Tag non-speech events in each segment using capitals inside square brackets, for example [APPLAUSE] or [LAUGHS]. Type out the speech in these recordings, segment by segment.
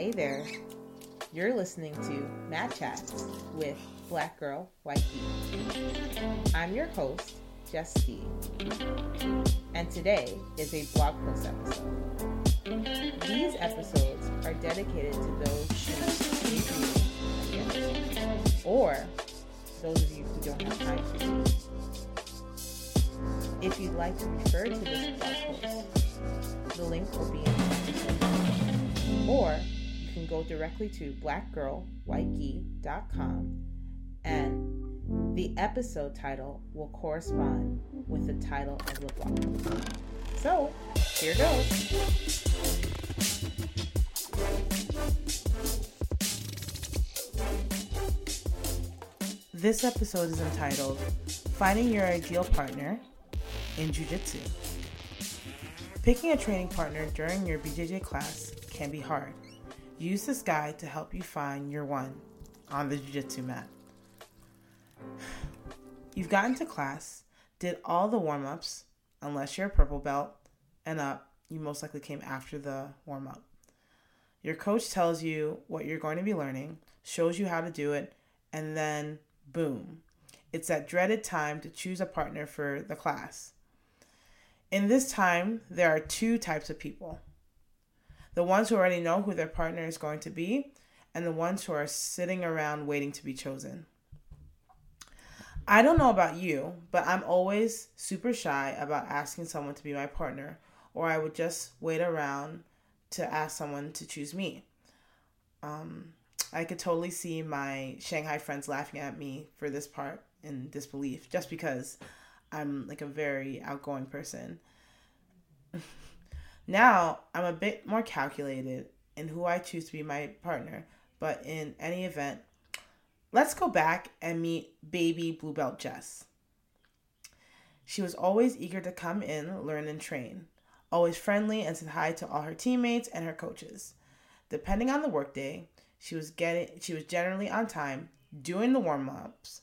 Hey there. You're listening to Mat Chats with Black Girl White Gi. I'm your host, Ski. And today is a blog post episode. These episodes are dedicated to those who reading, or those of you who don't have time to read. If you'd like to refer to this blog post, the link will be in the description. Or you can go directly to blackgirlwhitegi.com and the episode title will correspond with the title of the blog. So, here goes. This episode is entitled Finding Your Ideal Partner in Jiu Jitsu. Picking a training partner during your BJJ class can be hard. Use this guide to help you find your one on the Jiu Jitsu mat. You've gotten to class, did all the warm ups, unless you're a purple belt, and up, you most likely came after the warm up. Your coach tells you what you're going to be learning, shows you how to do it, and then boom, it's that dreaded time to choose a partner for the class. In this time, there are two types of people the ones who already know who their partner is going to be, and the ones who are sitting around waiting to be chosen. I don't know about you, but I'm always super shy about asking someone to be my partner, or I would just wait around to ask someone to choose me. Um, I could totally see my Shanghai friends laughing at me for this part in disbelief, just because I'm like a very outgoing person. [LAUGHS] now I'm a bit more calculated in who I choose to be my partner, but in any event, let's go back and meet baby Blue Belt Jess. She was always eager to come in, learn, and train, always friendly and said hi to all her teammates and her coaches. Depending on the workday, she was getting she was generally on time, doing the warm-ups,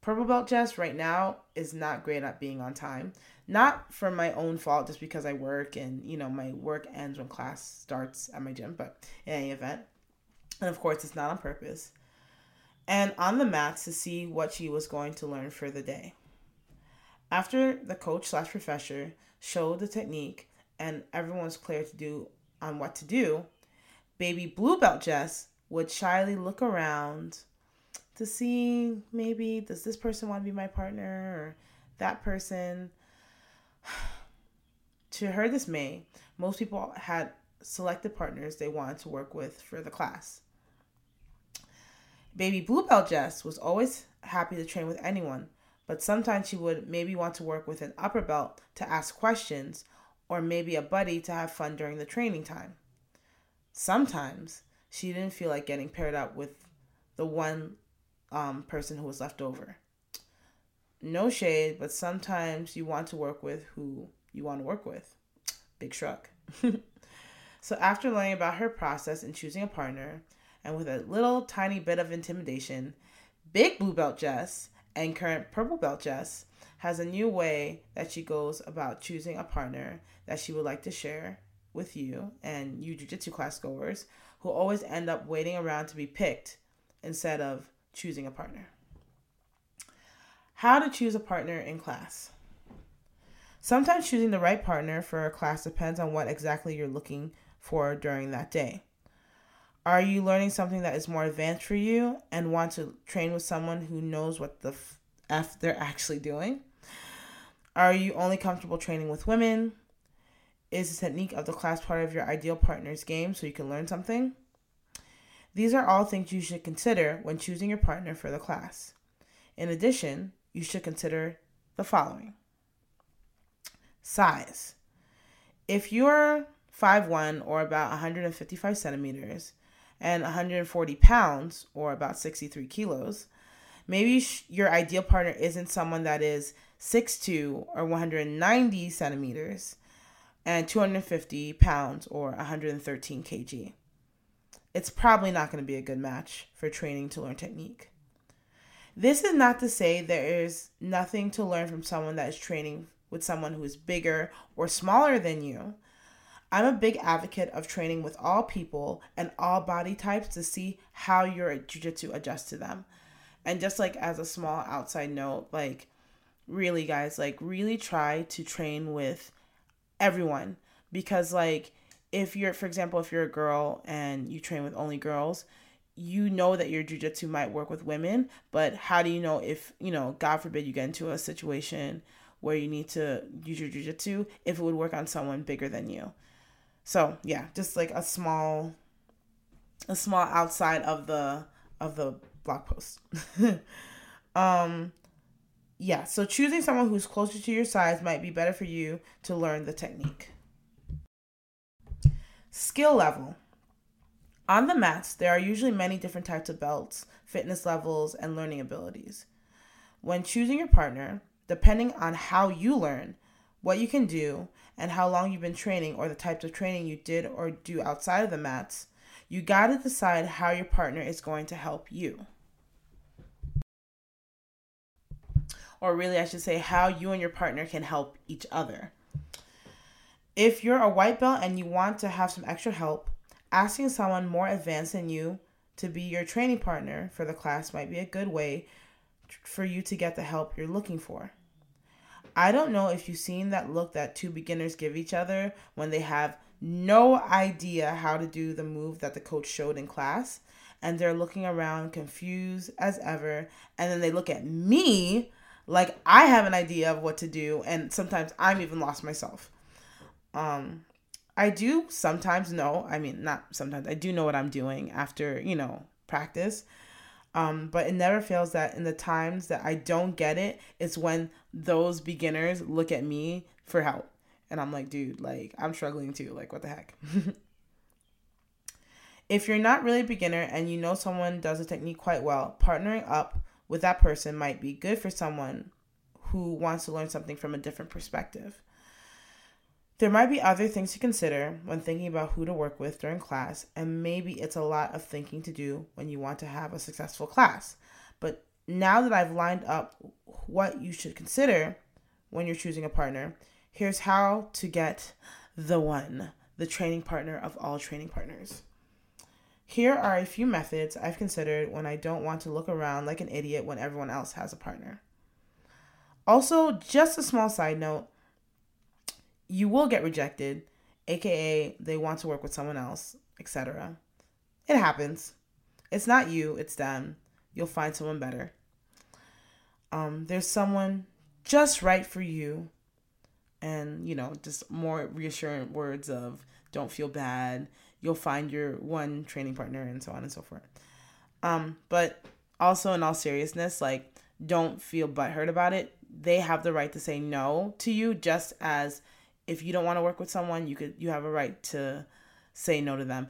Purple Belt Jess right now is not great at being on time. Not for my own fault, just because I work and, you know, my work ends when class starts at my gym, but in any event. And of course, it's not on purpose. And on the mats to see what she was going to learn for the day. After the coach slash professor showed the technique and everyone was clear to do on what to do, baby Blue Belt Jess would shyly look around to see maybe does this person want to be my partner or that person. [SIGHS] to her dismay, most people had selected partners they wanted to work with for the class. Baby Blue Belt Jess was always happy to train with anyone, but sometimes she would maybe want to work with an upper belt to ask questions or maybe a buddy to have fun during the training time. Sometimes she didn't feel like getting paired up with the one um, person who was left over. No shade, but sometimes you want to work with who you want to work with. Big shrug. [LAUGHS] so, after learning about her process in choosing a partner, and with a little tiny bit of intimidation, Big Blue Belt Jess and current Purple Belt Jess has a new way that she goes about choosing a partner that she would like to share with you and you jiu-jitsu class goers who always end up waiting around to be picked instead of choosing a partner. How to choose a partner in class. Sometimes choosing the right partner for a class depends on what exactly you're looking for during that day. Are you learning something that is more advanced for you and want to train with someone who knows what the F they're actually doing? Are you only comfortable training with women? Is the technique of the class part of your ideal partner's game so you can learn something? These are all things you should consider when choosing your partner for the class. In addition, you should consider the following size. If you're 5'1 or about 155 centimeters and 140 pounds or about 63 kilos, maybe your ideal partner isn't someone that is 6'2 or 190 centimeters and 250 pounds or 113 kg it's probably not going to be a good match for training to learn technique. This is not to say there is nothing to learn from someone that is training with someone who is bigger or smaller than you. I'm a big advocate of training with all people and all body types to see how your jujitsu adjusts to them. And just like as a small outside note, like really guys, like really try to train with everyone because like if you're for example, if you're a girl and you train with only girls, you know that your jujitsu might work with women, but how do you know if, you know, God forbid you get into a situation where you need to use your jujitsu if it would work on someone bigger than you? So yeah, just like a small a small outside of the of the blog post. [LAUGHS] um yeah, so choosing someone who's closer to your size might be better for you to learn the technique. Skill level. On the mats, there are usually many different types of belts, fitness levels, and learning abilities. When choosing your partner, depending on how you learn, what you can do, and how long you've been training or the types of training you did or do outside of the mats, you got to decide how your partner is going to help you. Or really, I should say, how you and your partner can help each other. If you're a white belt and you want to have some extra help, asking someone more advanced than you to be your training partner for the class might be a good way for you to get the help you're looking for. I don't know if you've seen that look that two beginners give each other when they have no idea how to do the move that the coach showed in class and they're looking around confused as ever and then they look at me like I have an idea of what to do and sometimes I'm even lost myself. Um I do sometimes know, I mean not sometimes, I do know what I'm doing after, you know, practice. Um, but it never fails that in the times that I don't get it, it's when those beginners look at me for help. And I'm like, dude, like, I'm struggling too. Like, what the heck? [LAUGHS] if you're not really a beginner and you know someone does a technique quite well, partnering up with that person might be good for someone who wants to learn something from a different perspective. There might be other things to consider when thinking about who to work with during class, and maybe it's a lot of thinking to do when you want to have a successful class. But now that I've lined up what you should consider when you're choosing a partner, here's how to get the one, the training partner of all training partners. Here are a few methods I've considered when I don't want to look around like an idiot when everyone else has a partner. Also, just a small side note you will get rejected, aka they want to work with someone else, etc. It happens. It's not you, it's them. You'll find someone better. Um, there's someone just right for you. And, you know, just more reassuring words of don't feel bad. You'll find your one training partner and so on and so forth. Um, but also in all seriousness, like don't feel butthurt about it. They have the right to say no to you just as if you don't want to work with someone, you could you have a right to say no to them.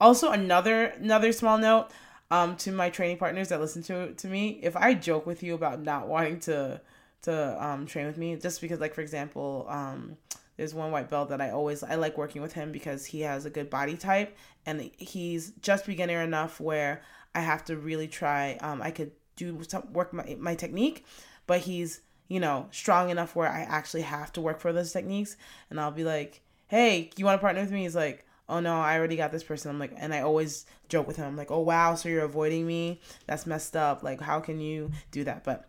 Also, another another small note um, to my training partners that listen to to me, if I joke with you about not wanting to to um, train with me, just because like for example, um, there's one white belt that I always I like working with him because he has a good body type and he's just beginner enough where I have to really try. Um, I could do some work my my technique, but he's you know, strong enough where I actually have to work for those techniques. And I'll be like, hey, you want to partner with me? He's like, oh no, I already got this person. I'm like, and I always joke with him. I'm like, oh wow, so you're avoiding me? That's messed up. Like, how can you do that? But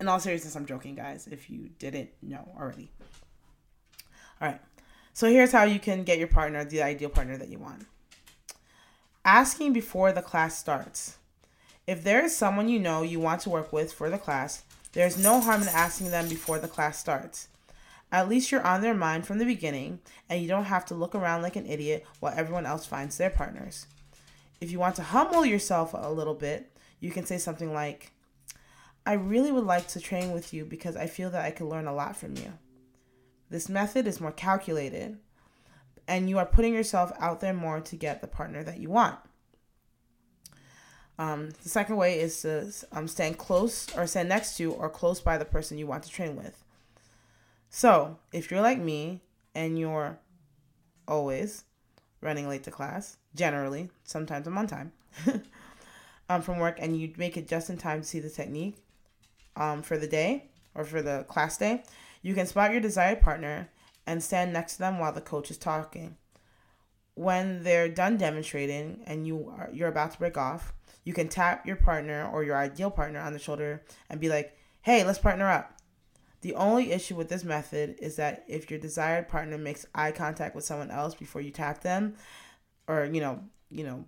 in all seriousness, I'm joking, guys, if you didn't know already. All right. So here's how you can get your partner, the ideal partner that you want. Asking before the class starts. If there is someone you know you want to work with for the class, there's no harm in asking them before the class starts. At least you're on their mind from the beginning, and you don't have to look around like an idiot while everyone else finds their partners. If you want to humble yourself a little bit, you can say something like, I really would like to train with you because I feel that I could learn a lot from you. This method is more calculated, and you are putting yourself out there more to get the partner that you want. Um, the second way is to um, stand close or stand next to or close by the person you want to train with. So, if you're like me and you're always running late to class, generally, sometimes I'm on time [LAUGHS] um, from work, and you make it just in time to see the technique um, for the day or for the class day, you can spot your desired partner and stand next to them while the coach is talking. When they're done demonstrating and you are you're about to break off, you can tap your partner or your ideal partner on the shoulder and be like, "Hey, let's partner up." The only issue with this method is that if your desired partner makes eye contact with someone else before you tap them or you know, you know,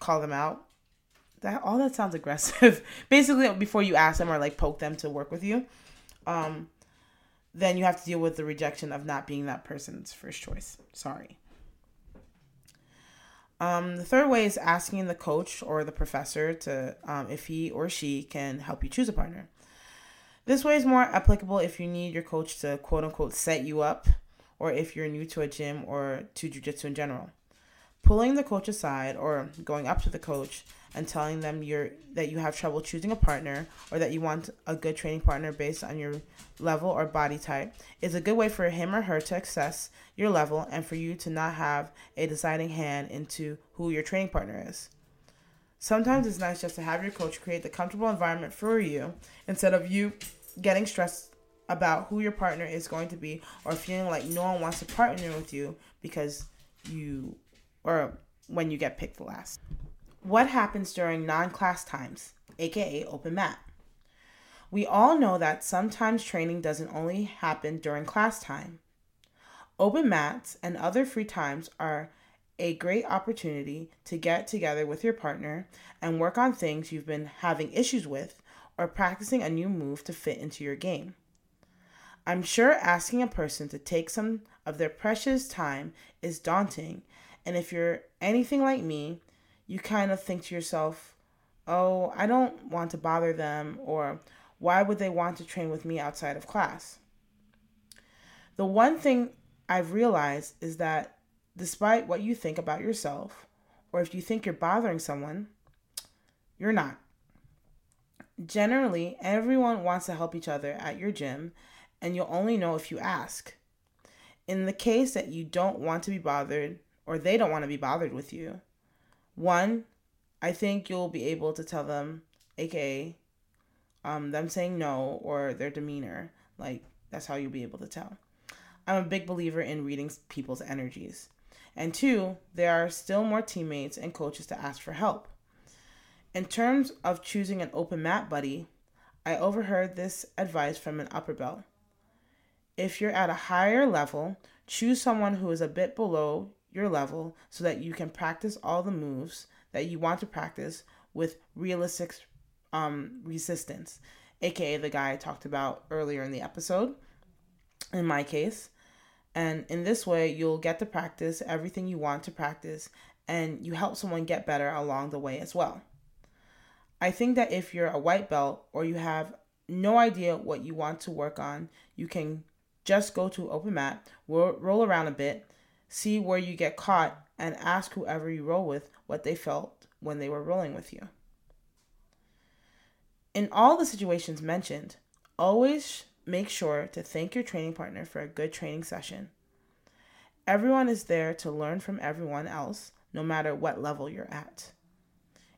call them out, that all that sounds aggressive. [LAUGHS] Basically, before you ask them or like poke them to work with you, um, then you have to deal with the rejection of not being that person's first choice. Sorry. Um, the third way is asking the coach or the professor to um, if he or she can help you choose a partner. This way is more applicable if you need your coach to quote unquote set you up or if you're new to a gym or to jujitsu in general. Pulling the coach aside or going up to the coach and telling them you're that you have trouble choosing a partner or that you want a good training partner based on your level or body type is a good way for him or her to assess your level and for you to not have a deciding hand into who your training partner is. Sometimes it's nice just to have your coach create the comfortable environment for you instead of you getting stressed about who your partner is going to be or feeling like no one wants to partner with you because you or when you get picked last. What happens during non class times, aka open mat? We all know that sometimes training doesn't only happen during class time. Open mats and other free times are a great opportunity to get together with your partner and work on things you've been having issues with or practicing a new move to fit into your game. I'm sure asking a person to take some of their precious time is daunting, and if you're anything like me, you kind of think to yourself, oh, I don't want to bother them, or why would they want to train with me outside of class? The one thing I've realized is that despite what you think about yourself, or if you think you're bothering someone, you're not. Generally, everyone wants to help each other at your gym, and you'll only know if you ask. In the case that you don't want to be bothered, or they don't want to be bothered with you, one, I think you'll be able to tell them, aka, um, them saying no or their demeanor. Like, that's how you'll be able to tell. I'm a big believer in reading people's energies. And two, there are still more teammates and coaches to ask for help. In terms of choosing an open mat buddy, I overheard this advice from an upper belt. If you're at a higher level, choose someone who is a bit below your level so that you can practice all the moves that you want to practice with realistic um, resistance, aka the guy I talked about earlier in the episode, in my case. And in this way, you'll get to practice everything you want to practice and you help someone get better along the way as well. I think that if you're a white belt or you have no idea what you want to work on, you can just go to open mat, roll around a bit, see where you get caught, and ask whoever you roll with what they felt when they were rolling with you. In all the situations mentioned, always make sure to thank your training partner for a good training session. Everyone is there to learn from everyone else, no matter what level you're at.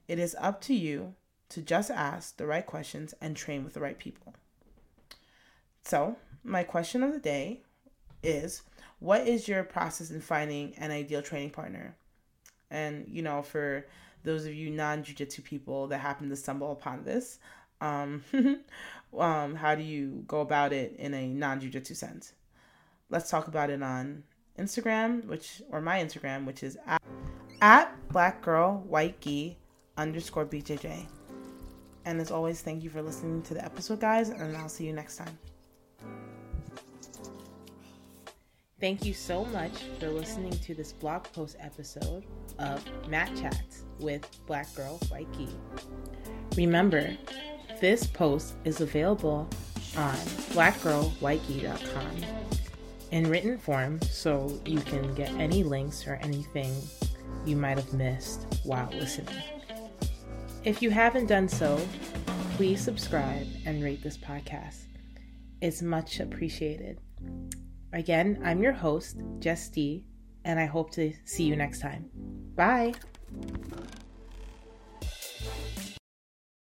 It is up to you to just ask the right questions and train with the right people. So, my question of the day is what is your process in finding an ideal training partner? And, you know, for those of you non jujitsu people that happen to stumble upon this, um, [LAUGHS] um, how do you go about it in a non jujitsu sense? Let's talk about it on Instagram, which or my Instagram, which is at, at black girl white gi underscore bjj. And as always, thank you for listening to the episode, guys, and I'll see you next time. Thank you so much for listening to this blog post episode of Mat Chats with Black Girl White Gi. Remember, this post is available on blackgirlwhitegi.com in written form so you can get any links or anything you might have missed while listening. If you haven't done so, please subscribe and rate this podcast. It's much appreciated. Again, I'm your host, Jess D, and I hope to see you next time. Bye.